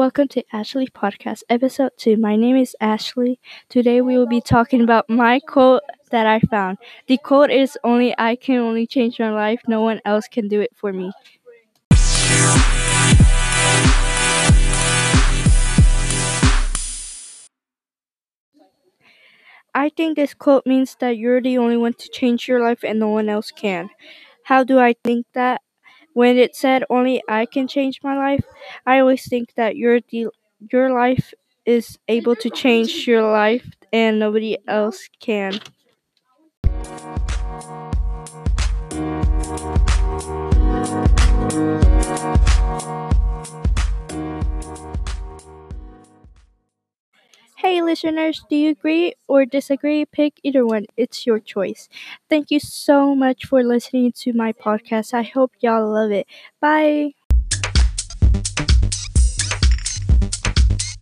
Welcome to Ashley Podcast, episode 2. My name is Ashley. Today we will be talking about my quote that I found. The quote is Only I can only change my life, no one else can do it for me. I think this quote means that you're the only one to change your life and no one else can. How do I think that? When it said only I can change my life, I always think that your your life is able to change your life and nobody else can. Hey listeners, do you agree or disagree? Pick either one. It's your choice. Thank you so much for listening to my podcast. I hope y'all love it. Bye.